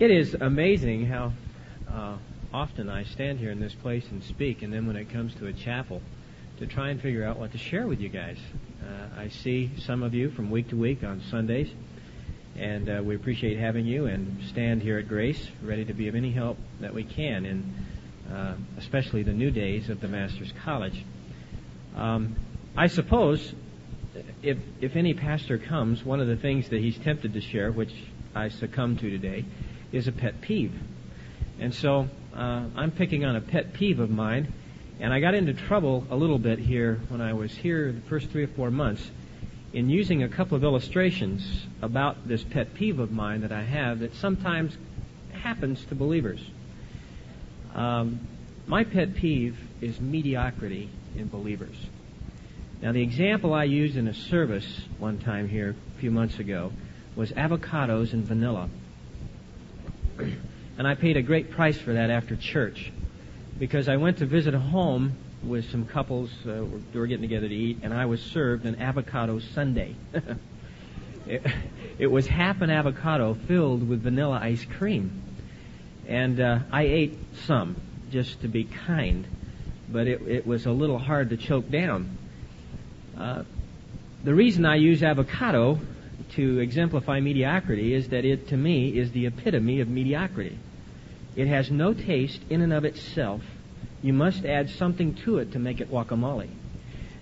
It is amazing how uh, often I stand here in this place and speak, and then when it comes to a chapel, to try and figure out what to share with you guys. Uh, I see some of you from week to week on Sundays, and uh, we appreciate having you and stand here at Grace, ready to be of any help that we can in uh, especially the new days of the Master's College. Um, I suppose if if any pastor comes, one of the things that he's tempted to share, which I succumb to today, is a pet peeve. And so uh, I'm picking on a pet peeve of mine, and I got into trouble a little bit here when I was here the first three or four months in using a couple of illustrations about this pet peeve of mine that I have that sometimes happens to believers. Um, my pet peeve is mediocrity in believers. Now, the example I used in a service one time here a few months ago was avocados and vanilla. And I paid a great price for that after church because I went to visit a home with some couples uh, who were getting together to eat, and I was served an avocado sundae. it, it, was half an avocado filled with vanilla ice cream. And uh, I ate some, just to be kind, but it, it was a little hard to choke down. Uh, the reason I use avocado to exemplify mediocrity is that it, to me, is the epitome of mediocrity. It has no taste in and of itself. You must add something to it to make it guacamole.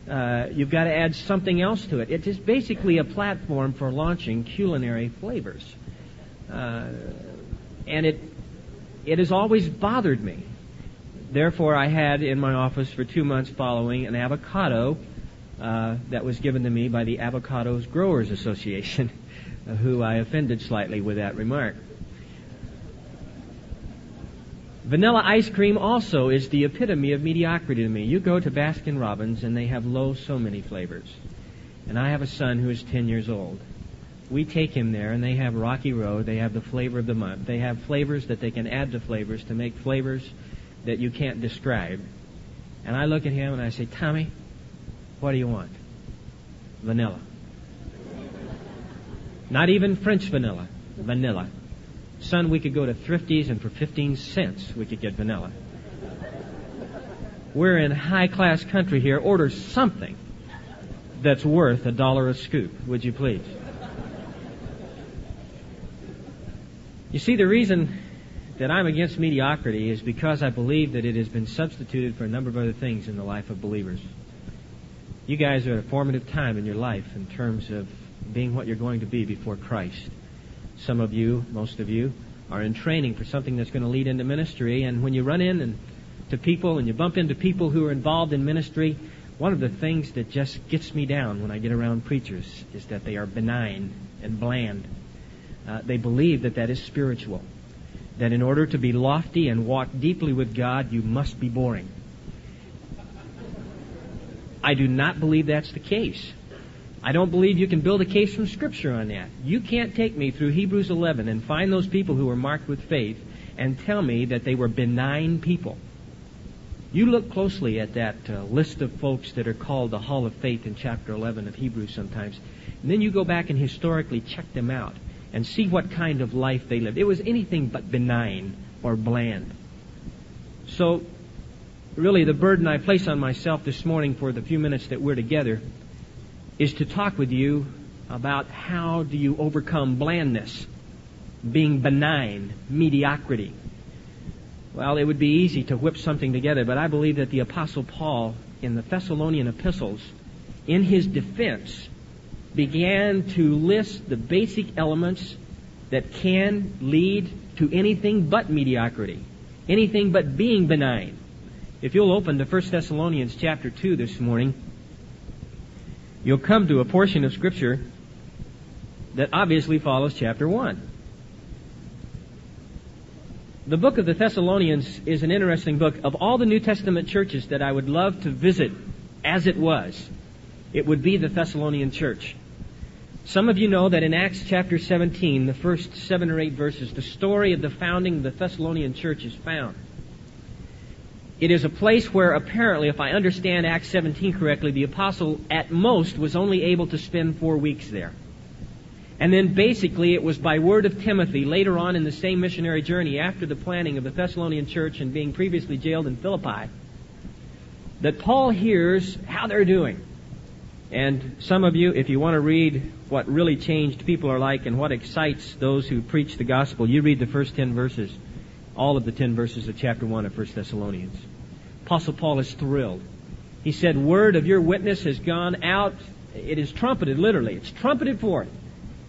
Uh, you've got to add something else to it. It is basically a platform for launching culinary flavors. Uh, and it, it has always bothered me. Therefore, I had in my office for two months following an avocado uh, that was given to me by the Avocados Growers Association, who I offended slightly with that remark. Vanilla ice cream also is the epitome of mediocrity to me. You go to Baskin Robbins and they have low so many flavors. And I have a son who is 10 years old. We take him there and they have Rocky Road. They have the flavor of the month. They have flavors that they can add to flavors to make flavors that you can't describe. And I look at him and I say, Tommy, what do you want? Vanilla. Not even French vanilla. Vanilla. Son, we could go to Thrifties and for 15 cents we could get vanilla. We're in high class country here. Order something that's worth a dollar a scoop, would you please? You see, the reason that I'm against mediocrity is because I believe that it has been substituted for a number of other things in the life of believers. You guys are at a formative time in your life in terms of being what you're going to be before Christ. Some of you, most of you, are in training for something that's going to lead into ministry. And when you run in and to people and you bump into people who are involved in ministry, one of the things that just gets me down when I get around preachers is that they are benign and bland. Uh, they believe that that is spiritual. That in order to be lofty and walk deeply with God, you must be boring. I do not believe that's the case. I don't believe you can build a case from Scripture on that. You can't take me through Hebrews 11 and find those people who were marked with faith and tell me that they were benign people. You look closely at that uh, list of folks that are called the Hall of Faith in chapter 11 of Hebrews sometimes, and then you go back and historically check them out and see what kind of life they lived. It was anything but benign or bland. So, really, the burden I place on myself this morning for the few minutes that we're together is to talk with you about how do you overcome blandness, being benign, mediocrity. Well, it would be easy to whip something together, but I believe that the Apostle Paul in the Thessalonian epistles, in his defense, began to list the basic elements that can lead to anything but mediocrity, anything but being benign. If you'll open to 1 Thessalonians chapter 2 this morning, you'll come to a portion of Scripture that obviously follows chapter 1. The book of the Thessalonians is an interesting book. Of all the New Testament churches that I would love to visit as it was, it would be the Thessalonian church. Some of you know that in Acts chapter 17, the first seven or eight verses, the story of the founding of the Thessalonian church is found. It is a place where apparently, if I understand Acts 17 correctly, the apostle at most was only able to spend four weeks there. And then basically it was by word of Timothy later on in the same missionary journey after the planning of the Thessalonian church and being previously jailed in Philippi that Paul hears how they're doing. And some of you, if you want to read what really changed people are like and what excites those who preach the gospel, you read the first ten verses, all of the ten verses of chapter one of First Thessalonians. Apostle Paul is thrilled. He said, word of your witness has gone out. It is trumpeted, literally. It's trumpeted forth.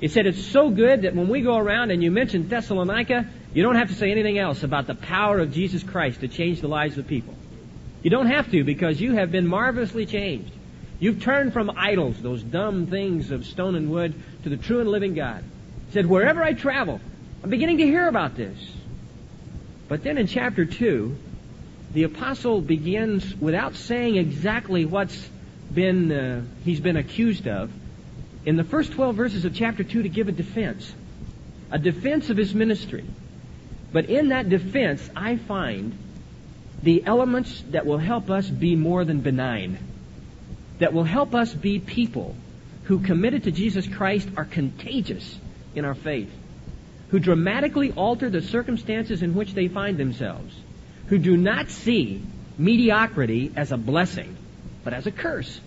He said it's so good that when we go around and you mention Thessalonica, you don't have to say anything else about the power of Jesus Christ to change the lives of people. You don't have to because you have been marvelously changed. You've turned from idols, those dumb things of stone and wood, to the true and living God. He said, wherever I travel, I'm beginning to hear about this. But then in chapter 2, the apostle begins, without saying exactly what's been, uh, he's been accused of, in the first 12 verses of chapter 2 to give a defense. A defense of his ministry. But in that defense, I find the elements that will help us be more than benign. That will help us be people who committed to Jesus Christ are contagious in our faith. Who dramatically alter the circumstances in which they find themselves. Who do not see mediocrity as a blessing, but as a curse.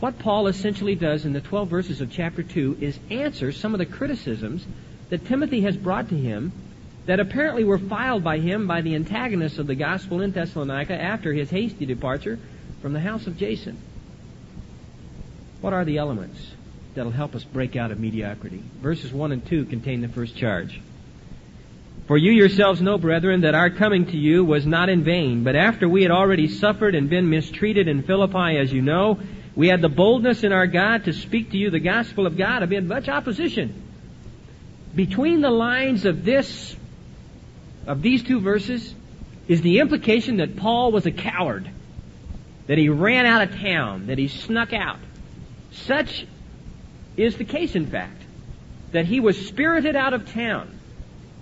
What Paul essentially does in the 12 verses of chapter 2 is answer some of the criticisms that Timothy has brought to him that apparently were filed by him by the antagonists of the gospel in Thessalonica after his hasty departure from the house of Jason. What are the elements that'll help us break out of mediocrity? Verses 1 and 2 contain the first charge. For you yourselves know, brethren, that our coming to you was not in vain, but after we had already suffered and been mistreated in Philippi, as you know, we had the boldness in our God to speak to you the gospel of God amid much opposition. Between the lines of this, of these two verses, is the implication that Paul was a coward, that he ran out of town, that he snuck out. Such is the case, in fact, that he was spirited out of town,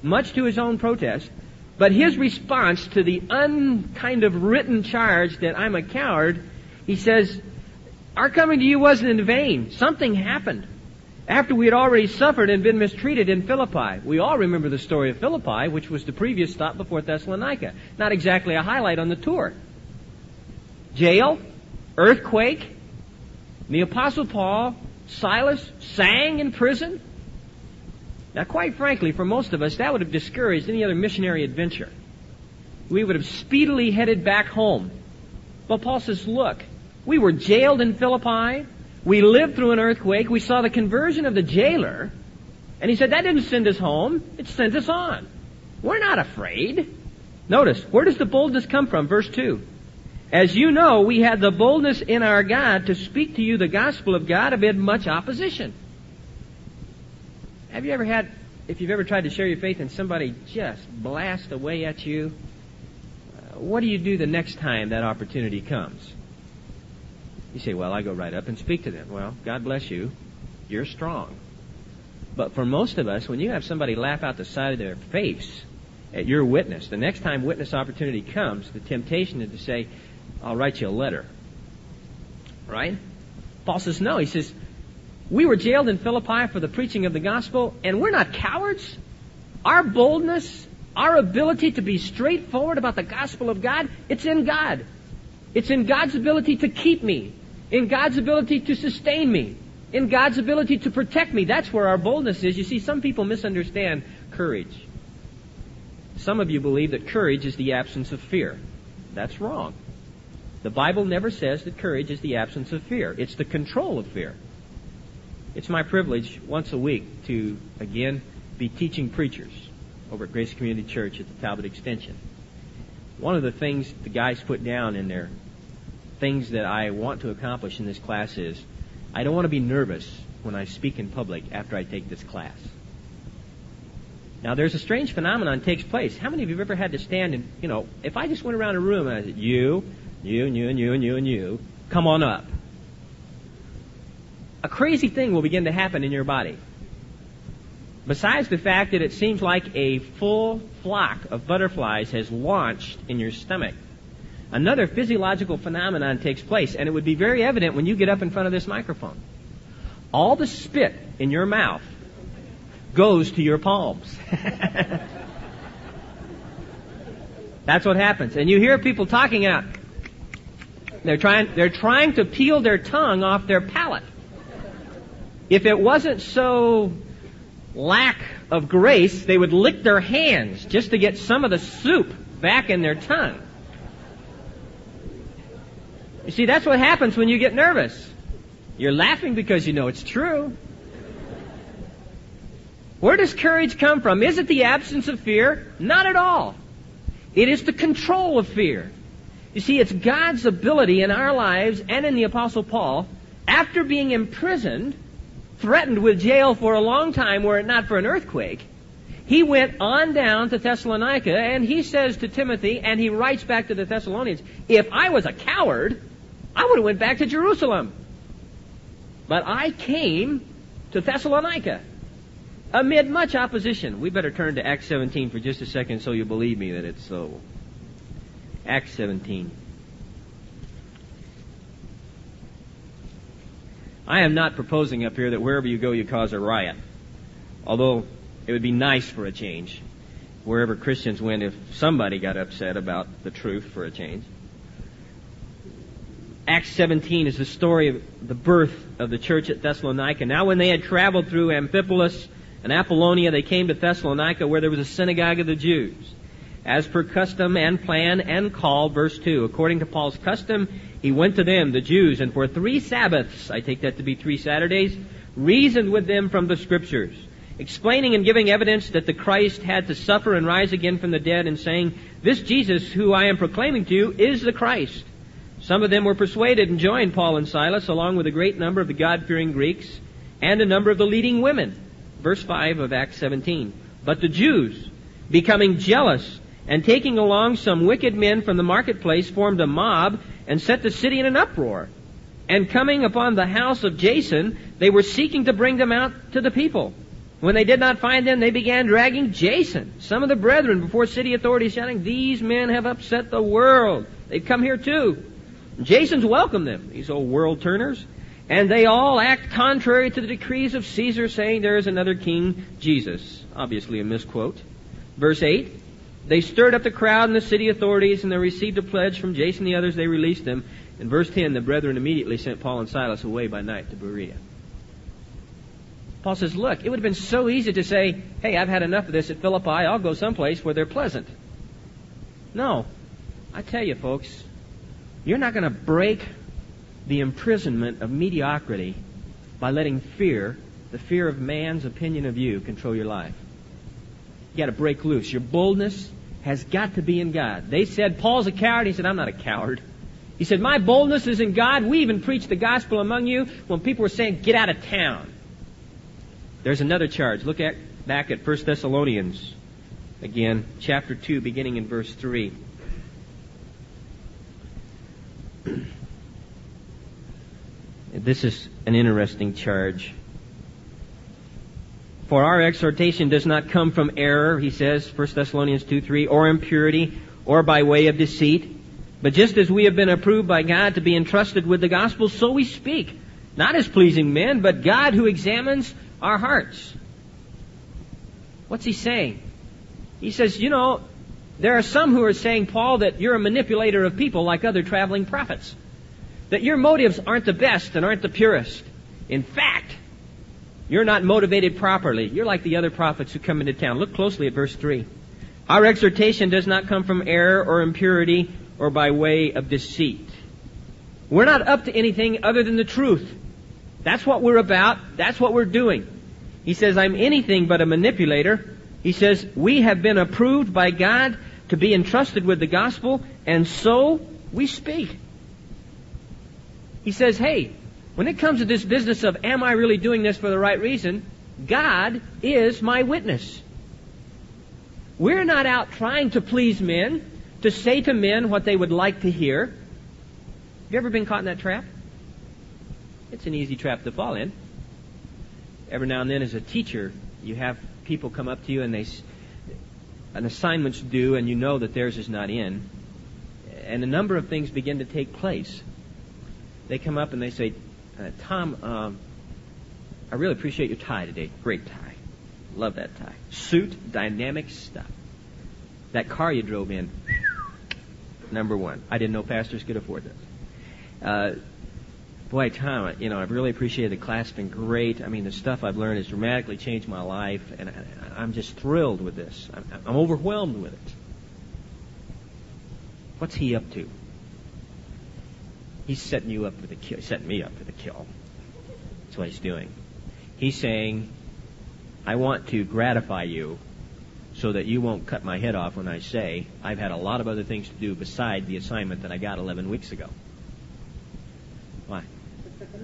much to his own protest, but his response to the unkind of written charge that I'm a coward, he says, our coming to you wasn't in vain. Something happened. After we had already suffered and been mistreated in Philippi. We all remember the story of Philippi, which was the previous stop before Thessalonica. Not exactly a highlight on the tour. Jail, earthquake, the Apostle Paul, Silas sang in prison. Now, quite frankly, for most of us, that would have discouraged any other missionary adventure. We would have speedily headed back home. But Paul says, look, we were jailed in Philippi. We lived through an earthquake. We saw the conversion of the jailer. And he said, that didn't send us home. It sent us on. We're not afraid. Notice, where does the boldness come from? Verse 2. As you know, we had the boldness in our God to speak to you the gospel of God amid much opposition. Have you ever had, if you've ever tried to share your faith and somebody just blast away at you, uh, what do you do the next time that opportunity comes? You say, well, I go right up and speak to them. Well, God bless you. You're strong. But for most of us, when you have somebody laugh out the side of their face at your witness, the next time witness opportunity comes, the temptation is to say, I'll write you a letter. Right? Paul says, no. He says, we were jailed in Philippi for the preaching of the gospel, and we're not cowards. Our boldness, our ability to be straightforward about the gospel of God, it's in God. It's in God's ability to keep me in God's ability to sustain me, in God's ability to protect me. That's where our boldness is. You see, some people misunderstand courage. Some of you believe that courage is the absence of fear. That's wrong. The Bible never says that courage is the absence of fear. It's the control of fear. It's my privilege once a week to, again, be teaching preachers over at Grace Community Church at the Talbot Extension. One of the things the guys put down in their things that I want to accomplish in this class is I don't want to be nervous when I speak in public after I take this class. Now, there's a strange phenomenon takes place. How many of you have ever had to stand and, you know, if I just went around a room and I said, you, you, and you, and you, and you, and you, come on up. A crazy thing will begin to happen in your body. Besides the fact that it seems like a full flock of butterflies has launched in your stomach another physiological phenomenon takes place, and it would be very evident when you get up in front of this microphone. all the spit in your mouth goes to your palms. That's what happens. And you hear people talking out. They're trying, they're trying to peel their tongue off their palate. If it wasn't so lack of grace, they would lick their hands just to get some of the soup back in their tongue. You see, that's what happens when you get nervous. You're laughing because you know it's true. Where does courage come from? Is it the absence of fear? Not at all. It is the control of fear. You see, it's God's ability in our lives and in the Apostle Paul, after being imprisoned, threatened with jail for a long time were it not for an earthquake, he went on down to Thessalonica and he says to Timothy, and he writes back to the Thessalonians, if I was a coward, I would have went back to Jerusalem. But I came to Thessalonica amid much opposition. We better turn to Acts 17 for just a second so you believe me that it's so. Acts 17. I am not proposing up here that wherever you go you cause a riot. Although it would be nice for a change. Wherever Christians went if somebody got upset about the truth for a change. Acts 17 is the story of the birth of the church at Thessalonica. Now when they had traveled through Amphipolis and Apollonia, they came to Thessalonica where there was a synagogue of the Jews. As per custom and plan and call, verse 2, according to Paul's custom, he went to them, the Jews, and for three Sabbaths, I take that to be three Saturdays, reasoned with them from the Scriptures, explaining and giving evidence that the Christ had to suffer and rise again from the dead, and saying, This Jesus, who I am proclaiming to you, is the Christ. Some of them were persuaded and joined Paul and Silas, along with a great number of the God-fearing Greeks, and a number of the leading women verse 5 of Acts 17. But the Jews, becoming jealous and taking along some wicked men from the marketplace, formed a mob and set the city in an uproar. And coming upon the house of Jason, they were seeking to bring them out to the people. When they did not find them, they began dragging Jason, some of the brethren, before city authorities, shouting, These men have upset the world. They've come here too. Jason's welcomed them, these old world turners. And they all act contrary to the decrees of Caesar, saying there is another king, Jesus. Obviously a misquote. Verse 8. They stirred up the crowd and the city authorities, and they received a pledge from Jason and the others. They released them. In verse 10, the brethren immediately sent Paul and Silas away by night to Berea. Paul says, look, it would have been so easy to say, hey, I've had enough of this at Philippi. I'll go someplace where they're pleasant. No. I tell you, folks, you're not going to break the imprisonment of mediocrity by letting fear, the fear of man's opinion of you, control your life. You got to break loose. Your boldness has got to be in God. They said Paul's a coward. He said, I'm not a coward. He said, My boldness is in God. We even preached the gospel among you when people were saying, Get out of town. There's another charge. Look at back at 1 Thessalonians again, chapter 2, beginning in verse 3. This is an interesting charge. For our exhortation does not come from error, he says, 1 Thessalonians 2 3, or impurity, or by way of deceit. But just as we have been approved by God to be entrusted with the gospel, so we speak. Not as pleasing men, but God who examines our hearts. What's he saying? He says, you know, there are some who are saying, Paul, that you're a manipulator of people like other traveling prophets that your motives aren't the best and aren't the purest. In fact, you're not motivated properly. You're like the other prophets who come into town. Look closely at verse 3. Our exhortation does not come from error or impurity or by way of deceit. We're not up to anything other than the truth. That's what we're about. That's what we're doing. He says, I'm anything but a manipulator. He says, we have been approved by God to be entrusted with the gospel, and so we speak. He says, hey, when it comes to this business of am I really doing this for the right reason, God is my witness. We're not out trying to please men, to say to men what they would like to hear. Have you ever been caught in that trap? It's an easy trap to fall in. Every now and then, as a teacher, you have people come up to you and they an assignment's due, and you know that theirs is not in, and a number of things begin to take place they come up and they say, uh, Tom, um, I really appreciate your tie today. Great tie. Love that tie. Suit, dynamic stuff. That car you drove in, number one. I didn't know pastors could afford this. Uh, boy, Tom, you know, I've really appreciated the class. It's been great. I mean, the stuff I've learned has dramatically changed my life, and I, am just thrilled with this. I'm, I'm overwhelmed with it. What's he up to? He's setting you up for the kill. Setting me up for the kill. That's what he's doing. He's saying, I want to gratify you so that you won't cut my head off when I say I've had a lot of other things to do beside the assignment that I got 11 weeks ago. Why?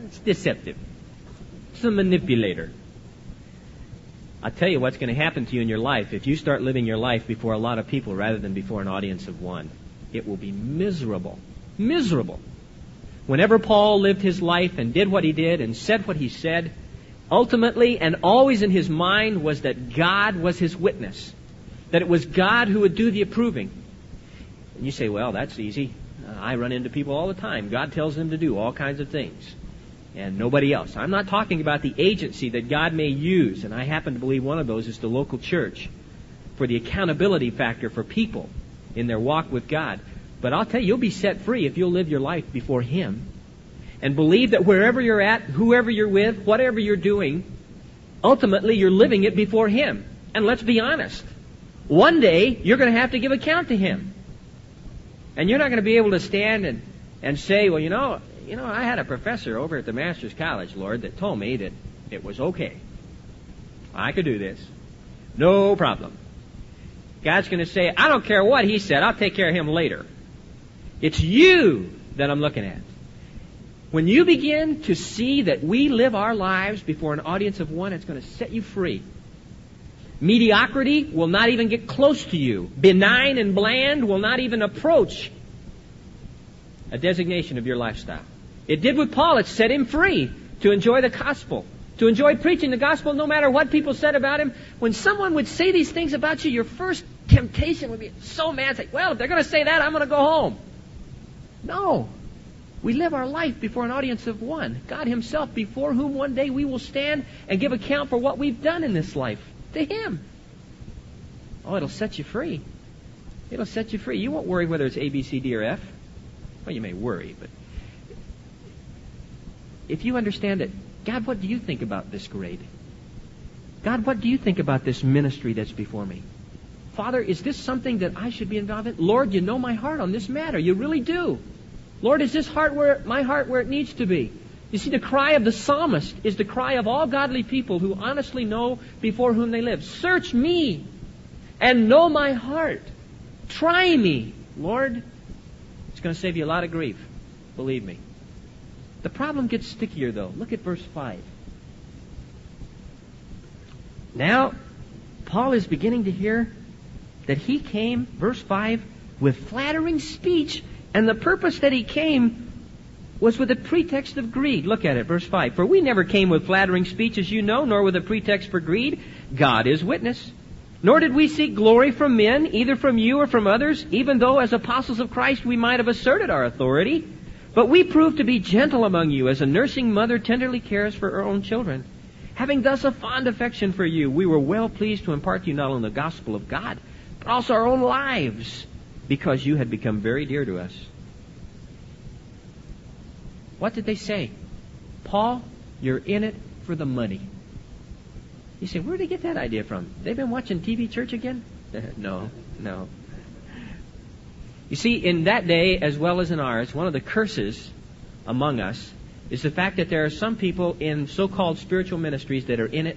It's deceptive. It's a manipulator. I'll tell you what's going to happen to you in your life if you start living your life before a lot of people rather than before an audience of one. It will be miserable. Miserable. Whenever Paul lived his life and did what he did and said what he said, ultimately and always in his mind was that God was his witness. That it was God who would do the approving. And you say, well, that's easy. Uh, I run into people all the time. God tells them to do all kinds of things. And nobody else. I'm not talking about the agency that God may use, and I happen to believe one of those is the local church for the accountability factor for people in their walk with God. But I'll tell you, you'll be set free if you'll live your life before Him and believe that wherever you're at, whoever you're with, whatever you're doing, ultimately you're living it before Him. And let's be honest. One day, you're going to have to give account to Him. And you're not going to be able to stand and, and say, well, you know, you know, I had a professor over at the Master's College, Lord, that told me that it was okay. I could do this. No problem. God's going to say, I don't care what he said, I'll take care of him later. It's you that I'm looking at. When you begin to see that we live our lives before an audience of one, it's going to set you free. Mediocrity will not even get close to you. Benign and bland will not even approach a designation of your lifestyle. It did with Paul. It set him free to enjoy the gospel, to enjoy preaching the gospel no matter what people said about him. When someone would say these things about you, your first temptation would be so mad. Say, well, if they're going to say that, I'm going to go home. No. We live our life before an audience of one. God Himself, before whom one day we will stand and give account for what we've done in this life. To Him. Oh, it'll set you free. It'll set you free. You won't worry whether it's A, B, C, D, or F. Well, you may worry, but if you understand it, God, what do you think about this grade? God, what do you think about this ministry that's before me? Father, is this something that I should be involved in? Lord, you know my heart on this matter. You really do. Lord, is this heart where my heart where it needs to be? You see, the cry of the psalmist is the cry of all godly people who honestly know before whom they live. Search me and know my heart. Try me, Lord. It's going to save you a lot of grief. Believe me. The problem gets stickier, though. Look at verse 5. Now, Paul is beginning to hear that he came, verse 5, with flattering speech and the purpose that he came was with a pretext of greed. Look at it, verse 5. For we never came with flattering speech, as you know, nor with a pretext for greed. God is witness. Nor did we seek glory from men, either from you or from others, even though as apostles of Christ we might have asserted our authority. But we proved to be gentle among you, as a nursing mother tenderly cares for her own children. Having thus a fond affection for you, we were well pleased to impart to you not only the gospel of God, but also our own lives because you had become very dear to us. What did they say? Paul, you're in it for the money. You say, where did they get that idea from? They've been watching TV church again? no, no. You see, in that day, as well as in ours, one of the curses among us is the fact that there are some people in so-called spiritual ministries that are in it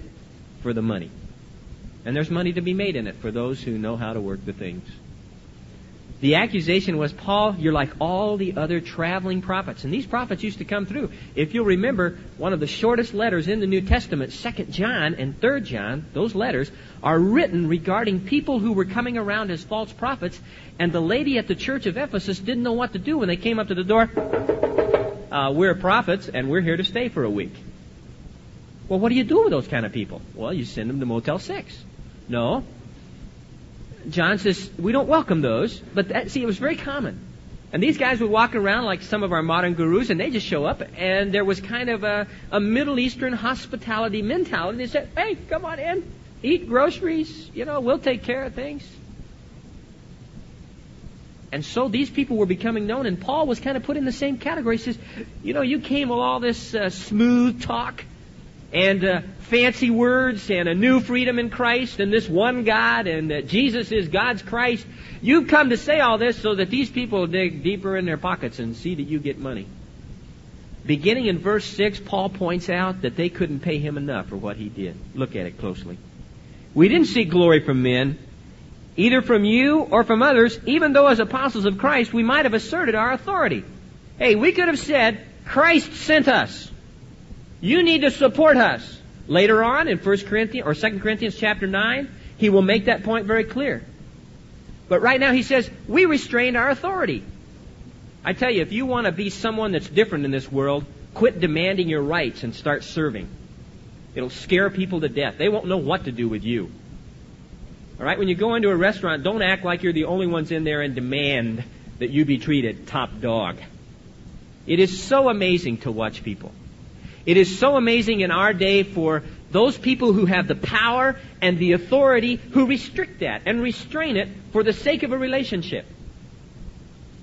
for the money. And there's money to be made in it for those who know how to work the things. The accusation was, Paul, you're like all the other traveling prophets. And these prophets used to come through. If you'll remember, one of the shortest letters in the New Testament, 2 John and 3 John, those letters are written regarding people who were coming around as false prophets. And the lady at the church of Ephesus didn't know what to do when they came up to the door. Uh, we're prophets and we're here to stay for a week. Well, what do you do with those kind of people? Well, you send them to Motel 6. No, John says, we don't welcome those, but that, see, it was very common. And these guys would walk around like some of our modern gurus, and they just show up, and there was kind of a, a Middle Eastern hospitality mentality. They said, "Hey, come on in, eat groceries. You know, we'll take care of things." And so these people were becoming known, and Paul was kind of put in the same category. He says, You know, you came with all this uh, smooth talk and uh, fancy words and a new freedom in Christ and this one God and that Jesus is God's Christ. You've come to say all this so that these people dig deeper in their pockets and see that you get money. Beginning in verse 6, Paul points out that they couldn't pay him enough for what he did. Look at it closely. We didn't seek glory from men, either from you or from others, even though as apostles of Christ we might have asserted our authority. Hey, we could have said, Christ sent us. You need to support us. Later on in 1 Corinthians or 2 Corinthians chapter 9, he will make that point very clear. But right now he says, we restrained our authority. I tell you, if you want to be someone that's different in this world, quit demanding your rights and start serving. It'll scare people to death. They won't know what to do with you. All right, when you go into a restaurant, don't act like you're the only ones in there and demand that you be treated top dog. It is so amazing to watch people. It is so amazing in our day for those people who have the power and the authority who restrict that and restrain it for the sake of a relationship.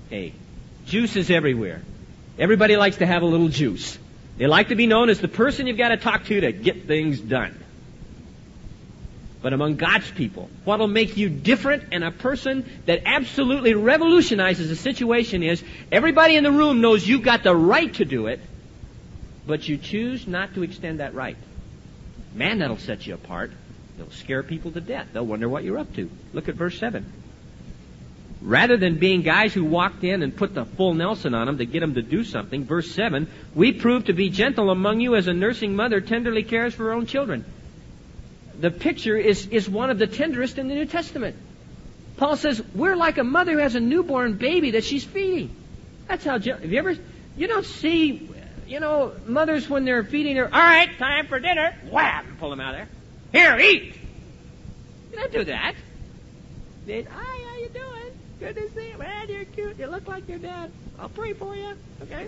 Hey, juice is everywhere. Everybody likes to have a little juice. They like to be known as the person you've got to talk to to get things done. But among God's people, what'll make you different and a person that absolutely revolutionizes the situation is everybody in the room knows you've got the right to do it, but you choose not to extend that right. Man, that'll set you apart. It'll scare people to death. They'll wonder what you're up to. Look at verse 7. Rather than being guys who walked in and put the full Nelson on them to get them to do something, verse 7, we prove to be gentle among you as a nursing mother tenderly cares for her own children the picture is, is one of the tenderest in the New Testament. Paul says, we're like a mother who has a newborn baby that she's feeding. That's how, have you ever, you don't see, you know, mothers when they're feeding their, all right, time for dinner, wham, pull them out of there. Here, eat. You don't do that. They, hi, how you doing? Good to see you. Man, you're cute. You look like your dad. I'll pray for you. Okay?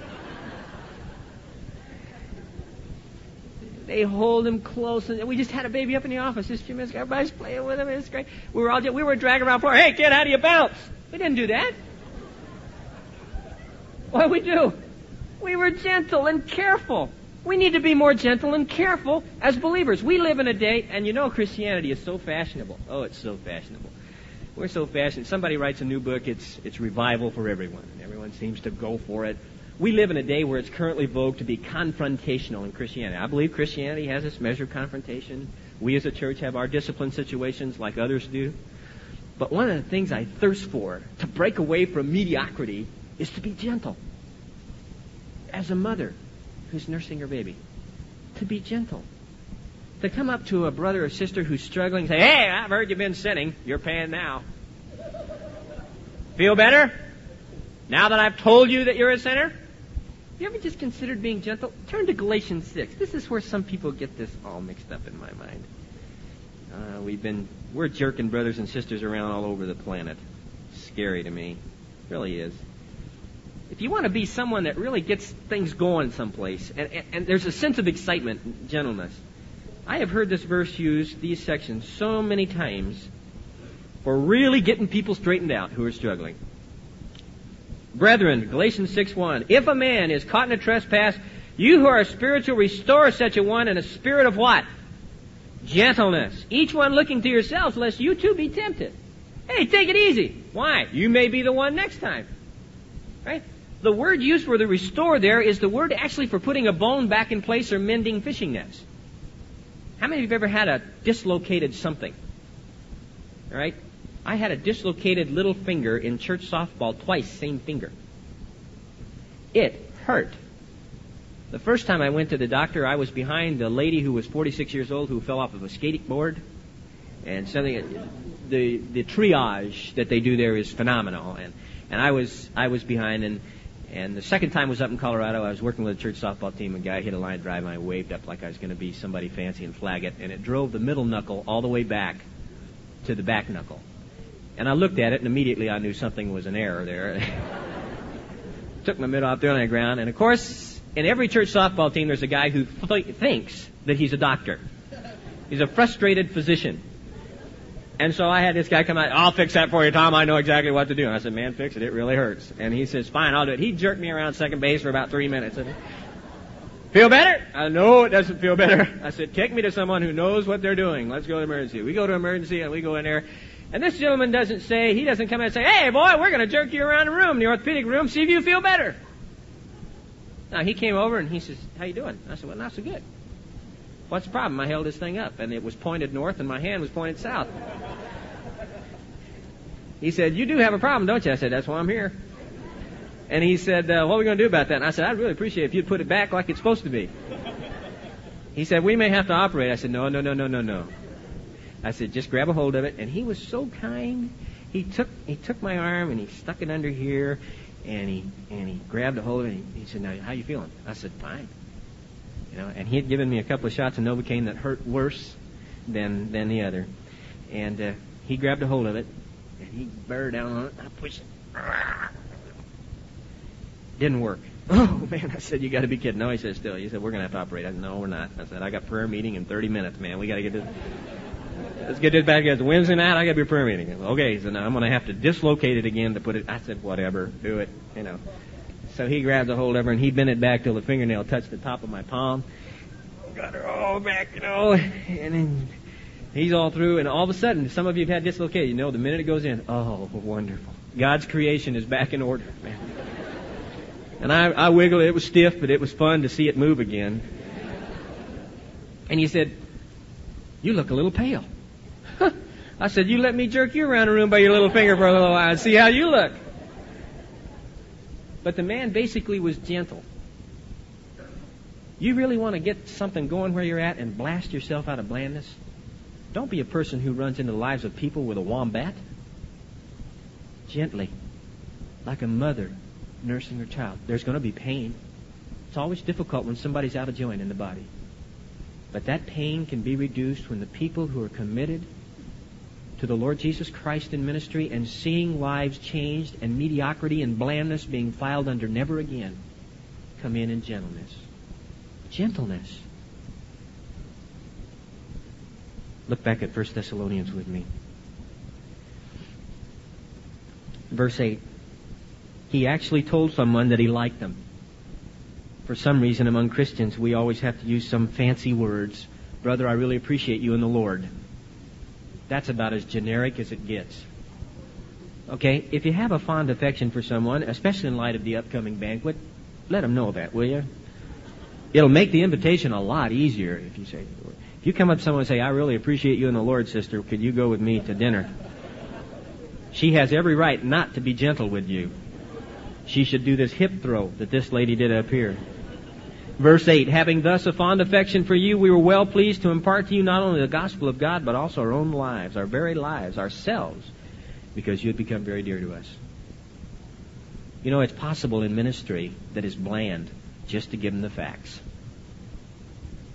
They hold him close, and we just had a baby up in the office just a few minutes ago. Everybody's playing with him. It's great. We were all just, we were dragging around for. Hey, kid, how do you bounce? We didn't do that. What did we do? We were gentle and careful. We need to be more gentle and careful as believers. We live in a day, and you know Christianity is so fashionable. Oh, it's so fashionable. We're so fashionable. Somebody writes a new book, it's it's revival for everyone. And everyone seems to go for it. We live in a day where it's currently vogue to be confrontational in Christianity. I believe Christianity has its measure of confrontation. We as a church have our discipline situations like others do. But one of the things I thirst for to break away from mediocrity is to be gentle. As a mother who's nursing her baby, to be gentle. To come up to a brother or sister who's struggling and say, Hey, I've heard you've been sinning. You're paying now. Feel better? Now that I've told you that you're a sinner? You ever just considered being gentle? Turn to Galatians 6. This is where some people get this all mixed up in my mind. Uh, we've been, we're jerking brothers and sisters around all over the planet. Scary to me. It really is. If you want to be someone that really gets things going someplace, and, and, and there's a sense of excitement and gentleness, I have heard this verse used, these sections, so many times for really getting people straightened out who are struggling. Brethren, Galatians 6.1, if a man is caught in a trespass, you who are spiritual restore such a one in a spirit of what? Gentleness. Each one looking to yourselves lest you too be tempted. Hey, take it easy. Why? You may be the one next time. Right? The word used for the restore there is the word actually for putting a bone back in place or mending fishing nets. How many of you have ever had a dislocated something? All right? I had a dislocated little finger in church softball twice, same finger. It hurt. The first time I went to the doctor, I was behind a lady who was 46 years old who fell off of a skating board. And something, the, the triage that they do there is phenomenal. And, and I was, I was behind and, and the second time was up in Colorado. I was working with a church softball team. A guy hit a line drive and I waved up like I was going to be somebody fancy and flag it. And it drove the middle knuckle all the way back to the back knuckle. And I looked at it, and immediately I knew something was an error there. took my mitt off, threw it on the ground, and of course, in every church softball team, there's a guy who th- thinks that he's a doctor. He's a frustrated physician. And so I had this guy come out, I'll fix that for you, Tom. I know exactly what to do. And I said, man, fix it. It really hurts. And he says, fine, I'll do it. He jerked me around second base for about three minutes. And, Feel better? I know it doesn't feel better. I said, take me to someone who knows what they're doing. Let's go to emergency. We go to emergency and we go in there. And this gentleman doesn't say, he doesn't come in and say, hey boy, we're going to jerk you around the room, the orthopedic room, see if you feel better. Now he came over and he says, how you doing? I said, well, not so good. What's the problem? I held this thing up and it was pointed north and my hand was pointed south. He said, you do have a problem, don't you? I said, that's why I'm here. And he said, uh, what are we going to do about that? And I said, I'd really appreciate it if you'd put it back like it's supposed to be. He said, we may have to operate. I said, no, no, no, no, no, no. I said, just grab a hold of it. And he was so kind. He took, he took my arm and he stuck it under here and he, and he grabbed a hold of it and he, he said, now, how you feeling? I said, fine. You know, and he had given me a couple of shots of Novocaine that hurt worse than, than the other. And, uh, he grabbed a hold of it and he bear down on it. I pushed it. Didn't work. Oh man, I said you got to be kidding. No, he said still. He said we're gonna have to operate. I said no, we're not. I said I got prayer meeting in 30 minutes, man. We got to get this. Let's get this back. It's Wednesday night. I got to be a prayer meeting. Okay, so now I'm gonna have to dislocate it again to put it. I said whatever, do it. You know. So he grabbed a hold of her and he bent it back till the fingernail touched the top of my palm. Got her all back, you know, and then he's all through. And all of a sudden, some of you have had dislocated. You know, the minute it goes in, oh, wonderful. God's creation is back in order, man. And I, I wiggled. It It was stiff, but it was fun to see it move again. And he said, You look a little pale. I said, You let me jerk you around the room by your little finger for a little while and see how you look. But the man basically was gentle. You really want to get something going where you're at and blast yourself out of blandness? Don't be a person who runs into the lives of people with a wombat. Gently, like a mother nursing her child. There's going to be pain. It's always difficult when somebody's out of joint in the body. But that pain can be reduced when the people who are committed to the Lord Jesus Christ in ministry and seeing lives changed and mediocrity and blandness being filed under never again come in in gentleness. Gentleness. Look back at 1 Thessalonians with me. Verse 8 he actually told someone that he liked them. For some reason, among Christians, we always have to use some fancy words. Brother, I really appreciate you in the Lord. That's about as generic as it gets. Okay, if you have a fond affection for someone, especially in light of the upcoming banquet, let them know that, will you? It'll make the invitation a lot easier if you say, if you come up to someone and say, I really appreciate you in the Lord, sister, could you go with me to dinner? She has every right not to be gentle with you she should do this hip throw that this lady did up here. Verse 8, having thus a fond affection for you, we were well pleased to impart to you not only the gospel of God, but also our own lives, our very lives, ourselves, because you had become very dear to us. You know, it's possible in ministry that is bland just to give them the facts.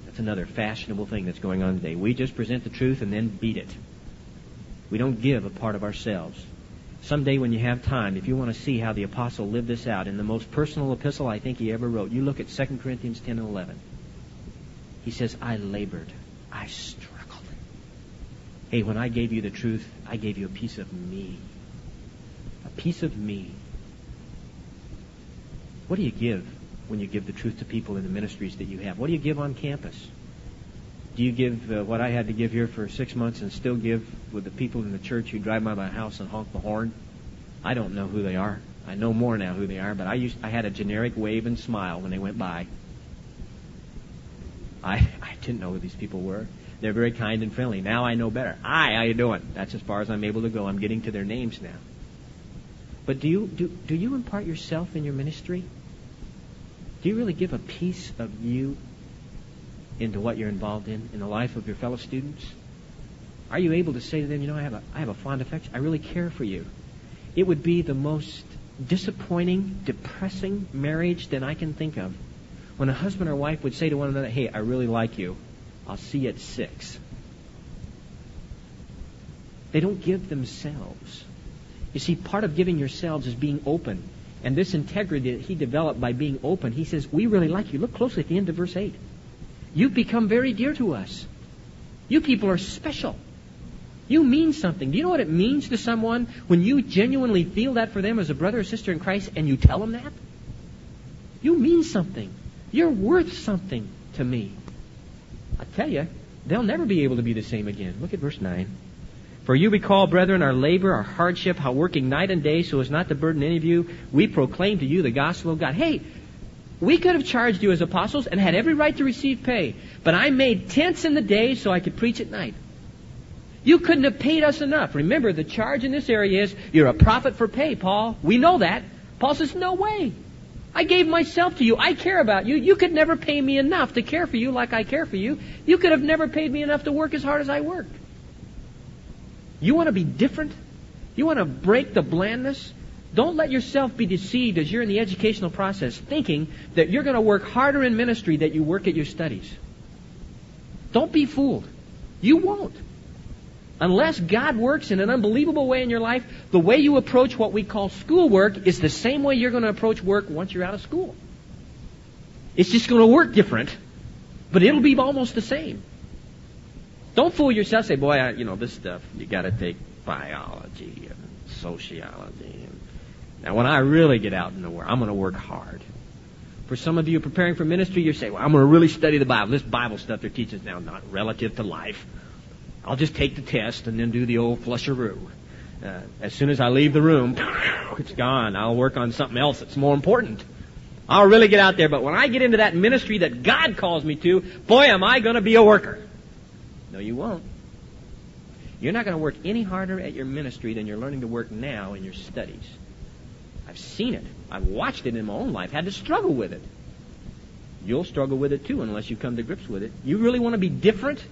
That's another fashionable thing that's going on today. We just present the truth and then beat it. We don't give a part of ourselves. Someday when you have time, if you want to see how the apostle lived this out in the most personal epistle I think he ever wrote, you look at 2 Corinthians 10 and 11. He says, I labored. I struggled. Hey, when I gave you the truth, I gave you a piece of me. A piece of me. What do you give when you give the truth to people in the ministries that you have? What do you give on campus? Do you give uh, what I had to give here for six months and still give with the people in the church who drive by my house and honk the horn? I don't know who they are. I know more now who they are, but I used I had a generic wave and smile when they went by. I I didn't know who these people were. They're very kind and friendly. Now I know better. Hi, how you doing? That's as far as I'm able to go. I'm getting to their names now. But do you do do you impart yourself in your ministry? Do you really give a piece of you into what you're involved in, in the life of your fellow students? Are you able to say to them, you know, I have a, I have a fond affection. I really care for you. It would be the most disappointing, depressing marriage that I can think of. When a husband or wife would say to one another, hey, I really like you. I'll see you at six. They don't give themselves. You see, part of giving yourselves is being open and this integrity that he developed by being open, he says, We really like you. Look closely at the end of verse 8. You've become very dear to us. You people are special. You mean something. Do you know what it means to someone when you genuinely feel that for them as a brother or sister in Christ and you tell them that? You mean something. You're worth something to me. I tell you, they'll never be able to be the same again. Look at verse 9. For you recall, brethren, our labor, our hardship, how working night and day so as not to burden any of you, we proclaim to you the gospel of God. Hey, we could have charged you as apostles and had every right to receive pay, but I made tents in the day so I could preach at night. You couldn't have paid us enough. Remember, the charge in this area is you're a prophet for pay, Paul. We know that. Paul says, no way. I gave myself to you. I care about you. You could never pay me enough to care for you like I care for you. You could have never paid me enough to work as hard as I work. You want to be different? You want to break the blandness? Don't let yourself be deceived as you're in the educational process thinking that you're going to work harder in ministry than you work at your studies. Don't be fooled. You won't. Unless God works in an unbelievable way in your life, the way you approach what we call schoolwork is the same way you're going to approach work once you're out of school. It's just going to work different, but it'll be almost the same. Don't fool yourself. Say, boy, I, you know, this stuff, you got to take biology and sociology. Now, when I really get out in the world, I'm going to work hard. For some of you preparing for ministry, you say, well, I'm going to really study the Bible. This Bible stuff they're teaching is now not relative to life. I'll just take the test and then do the old flusheroo. Uh, as soon as I leave the room, it's gone. I'll work on something else that's more important. I'll really get out there, but when I get into that ministry that God calls me to, boy, am I going to be a worker. No, you won't. You're not going to work any harder at your ministry than you're learning to work now in your studies. I've seen it. I've watched it in my own life, had to struggle with it. You'll struggle with it too unless you come to grips with it. You really want to be different?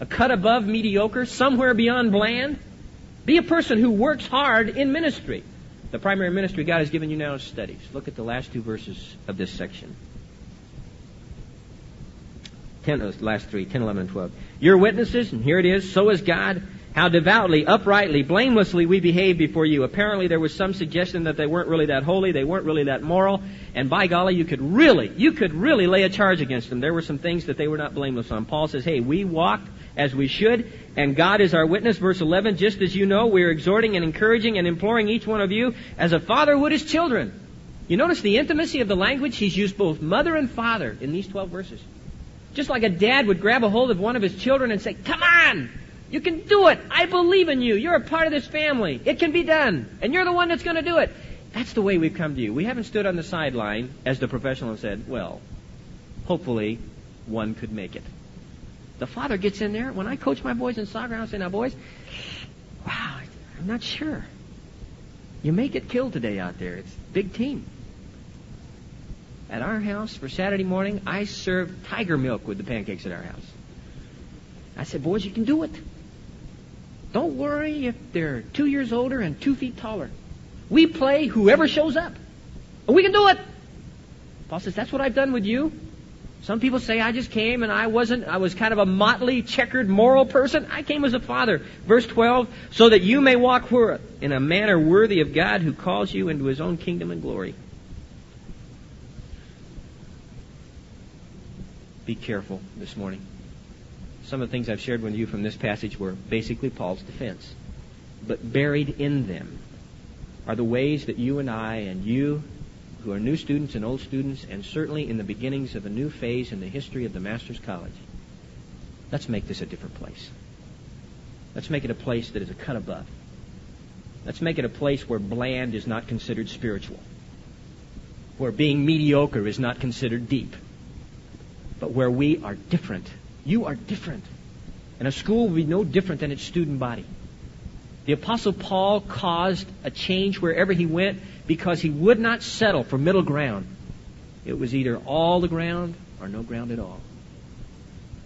a cut above mediocre, somewhere beyond bland. Be a person who works hard in ministry. The primary ministry God has given you now is studies. Look at the last two verses of this section. Ten, uh, last three, 10, 11, and 12. You're witnesses, and here it is, so is God, how devoutly, uprightly, blamelessly we behave before you. Apparently there was some suggestion that they weren't really that holy, they weren't really that moral, and by golly, you could really, you could really lay a charge against them. There were some things that they were not blameless on. Paul says, hey, we walked as we should, and God is our witness. Verse 11, just as you know, we are exhorting and encouraging and imploring each one of you as a father would his children. You notice the intimacy of the language? He's used both mother and father in these 12 verses. Just like a dad would grab a hold of one of his children and say, come on! You can do it! I believe in you! You're a part of this family! It can be done! And you're the one that's going to do it! That's the way we've come to you. We haven't stood on the sideline as the professional and said, well, hopefully one could make it. The father gets in there. When I coach my boys in soccer, I say, now boys, wow, I'm not sure. You may get killed today out there. It's a big team. At our house for Saturday morning, I serve tiger milk with the pancakes at our house. I said, boys, you can do it. Don't worry if they're two years older and two feet taller. We play whoever shows up. And we can do it. Paul says, that's what I've done with you. Some people say I just came and I wasn't, I was kind of a motley, checkered, moral person. I came as a father. Verse 12, so that you may walk in a manner worthy of God who calls you into his own kingdom and glory. Be careful this morning. Some of the things I've shared with you from this passage were basically Paul's defense. But buried in them are the ways that you and I and you who are new students and old students, and certainly in the beginnings of a new phase in the history of the Master's College. Let's make this a different place. Let's make it a place that is a cut above. Let's make it a place where bland is not considered spiritual, where being mediocre is not considered deep, but where we are different. You are different. And a school will be no different than its student body. The Apostle Paul caused a change wherever he went because he would not settle for middle ground. It was either all the ground or no ground at all.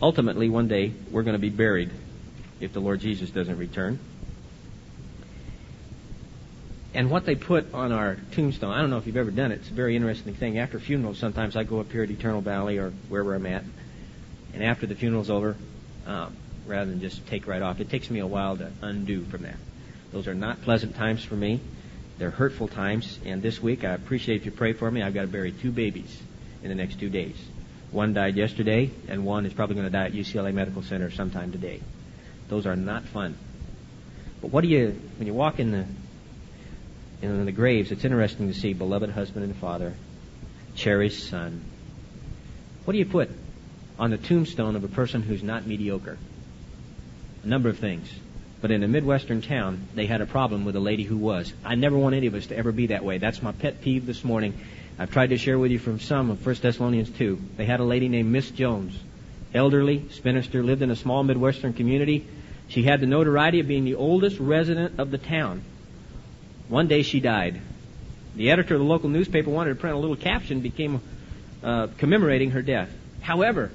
Ultimately, one day, we're going to be buried if the Lord Jesus doesn't return. And what they put on our tombstone, I don't know if you've ever done it, it's a very interesting thing. After funerals, sometimes I go up here at Eternal Valley or wherever I'm at, and after the funeral's over, um, rather than just take right off, it takes me a while to undo from that. Those are not pleasant times for me. They're hurtful times, and this week I appreciate if you pray for me. I've got to bury two babies in the next two days. One died yesterday, and one is probably going to die at UCLA Medical Center sometime today. Those are not fun. But what do you, when you walk in the in the graves, it's interesting to see beloved husband and father, cherished son. What do you put on the tombstone of a person who's not mediocre? A number of things. But in a Midwestern town, they had a problem with a lady who was. I never want any of us to ever be that way. That's my pet peeve this morning. I've tried to share with you from some of 1 Thessalonians 2. They had a lady named Miss Jones. Elderly, spinster, lived in a small Midwestern community. She had the notoriety of being the oldest resident of the town. One day she died. The editor of the local newspaper wanted to print a little caption became uh, commemorating her death. However,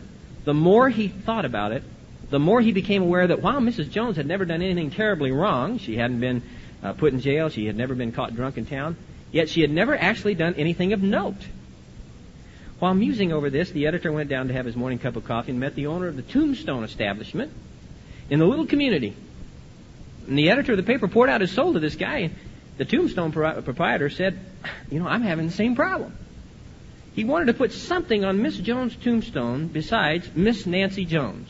the more he thought about it, the more he became aware that while Mrs. Jones had never done anything terribly wrong, she hadn't been uh, put in jail, she had never been caught drunk in town, yet she had never actually done anything of note. While musing over this, the editor went down to have his morning cup of coffee and met the owner of the Tombstone establishment in the little community. And the editor of the paper poured out his soul to this guy. And the Tombstone proprietor said, You know, I'm having the same problem. He wanted to put something on Miss Jones' tombstone besides Miss Nancy Jones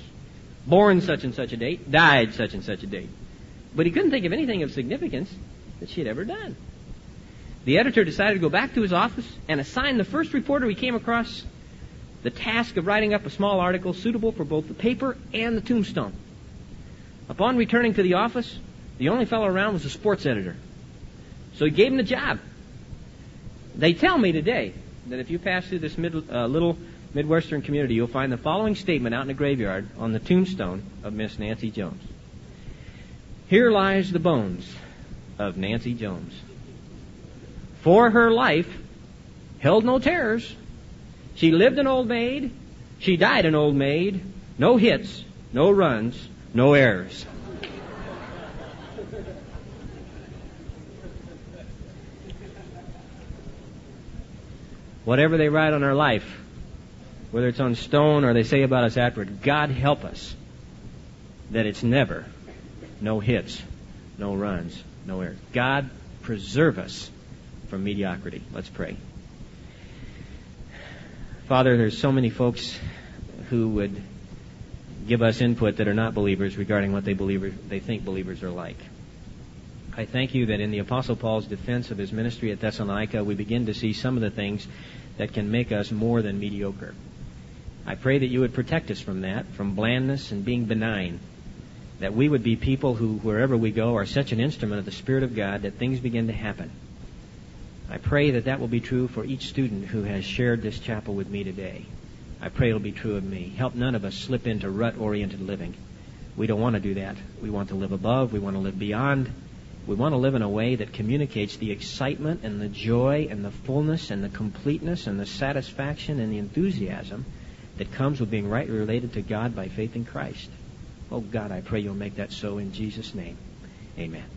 born such and such a date, died such and such a date. But he couldn't think of anything of significance that she had ever done. The editor decided to go back to his office and assign the first reporter he came across the task of writing up a small article suitable for both the paper and the tombstone. Upon returning to the office, the only fellow around was the sports editor. So he gave him the job. They tell me today that if you pass through this mid, uh, little Midwestern community, you'll find the following statement out in the graveyard on the tombstone of Miss Nancy Jones. Here lies the bones of Nancy Jones. For her life held no terrors. She lived an old maid. She died an old maid. No hits, no runs, no errors. Whatever they write on our life, whether it's on stone or they say about us afterward, God help us that it's never no hits, no runs, no errors. God preserve us from mediocrity. Let's pray. Father, there's so many folks who would give us input that are not believers regarding what they believe they think believers are like. I thank you that in the Apostle Paul's defense of his ministry at Thessalonica, we begin to see some of the things that can make us more than mediocre. I pray that you would protect us from that, from blandness and being benign. That we would be people who, wherever we go, are such an instrument of the Spirit of God that things begin to happen. I pray that that will be true for each student who has shared this chapel with me today. I pray it'll be true of me. Help none of us slip into rut oriented living. We don't want to do that. We want to live above. We want to live beyond. We want to live in a way that communicates the excitement and the joy and the fullness and the completeness and the satisfaction and the enthusiasm that comes with being rightly related to God by faith in Christ. Oh God, I pray you'll make that so in Jesus' name. Amen.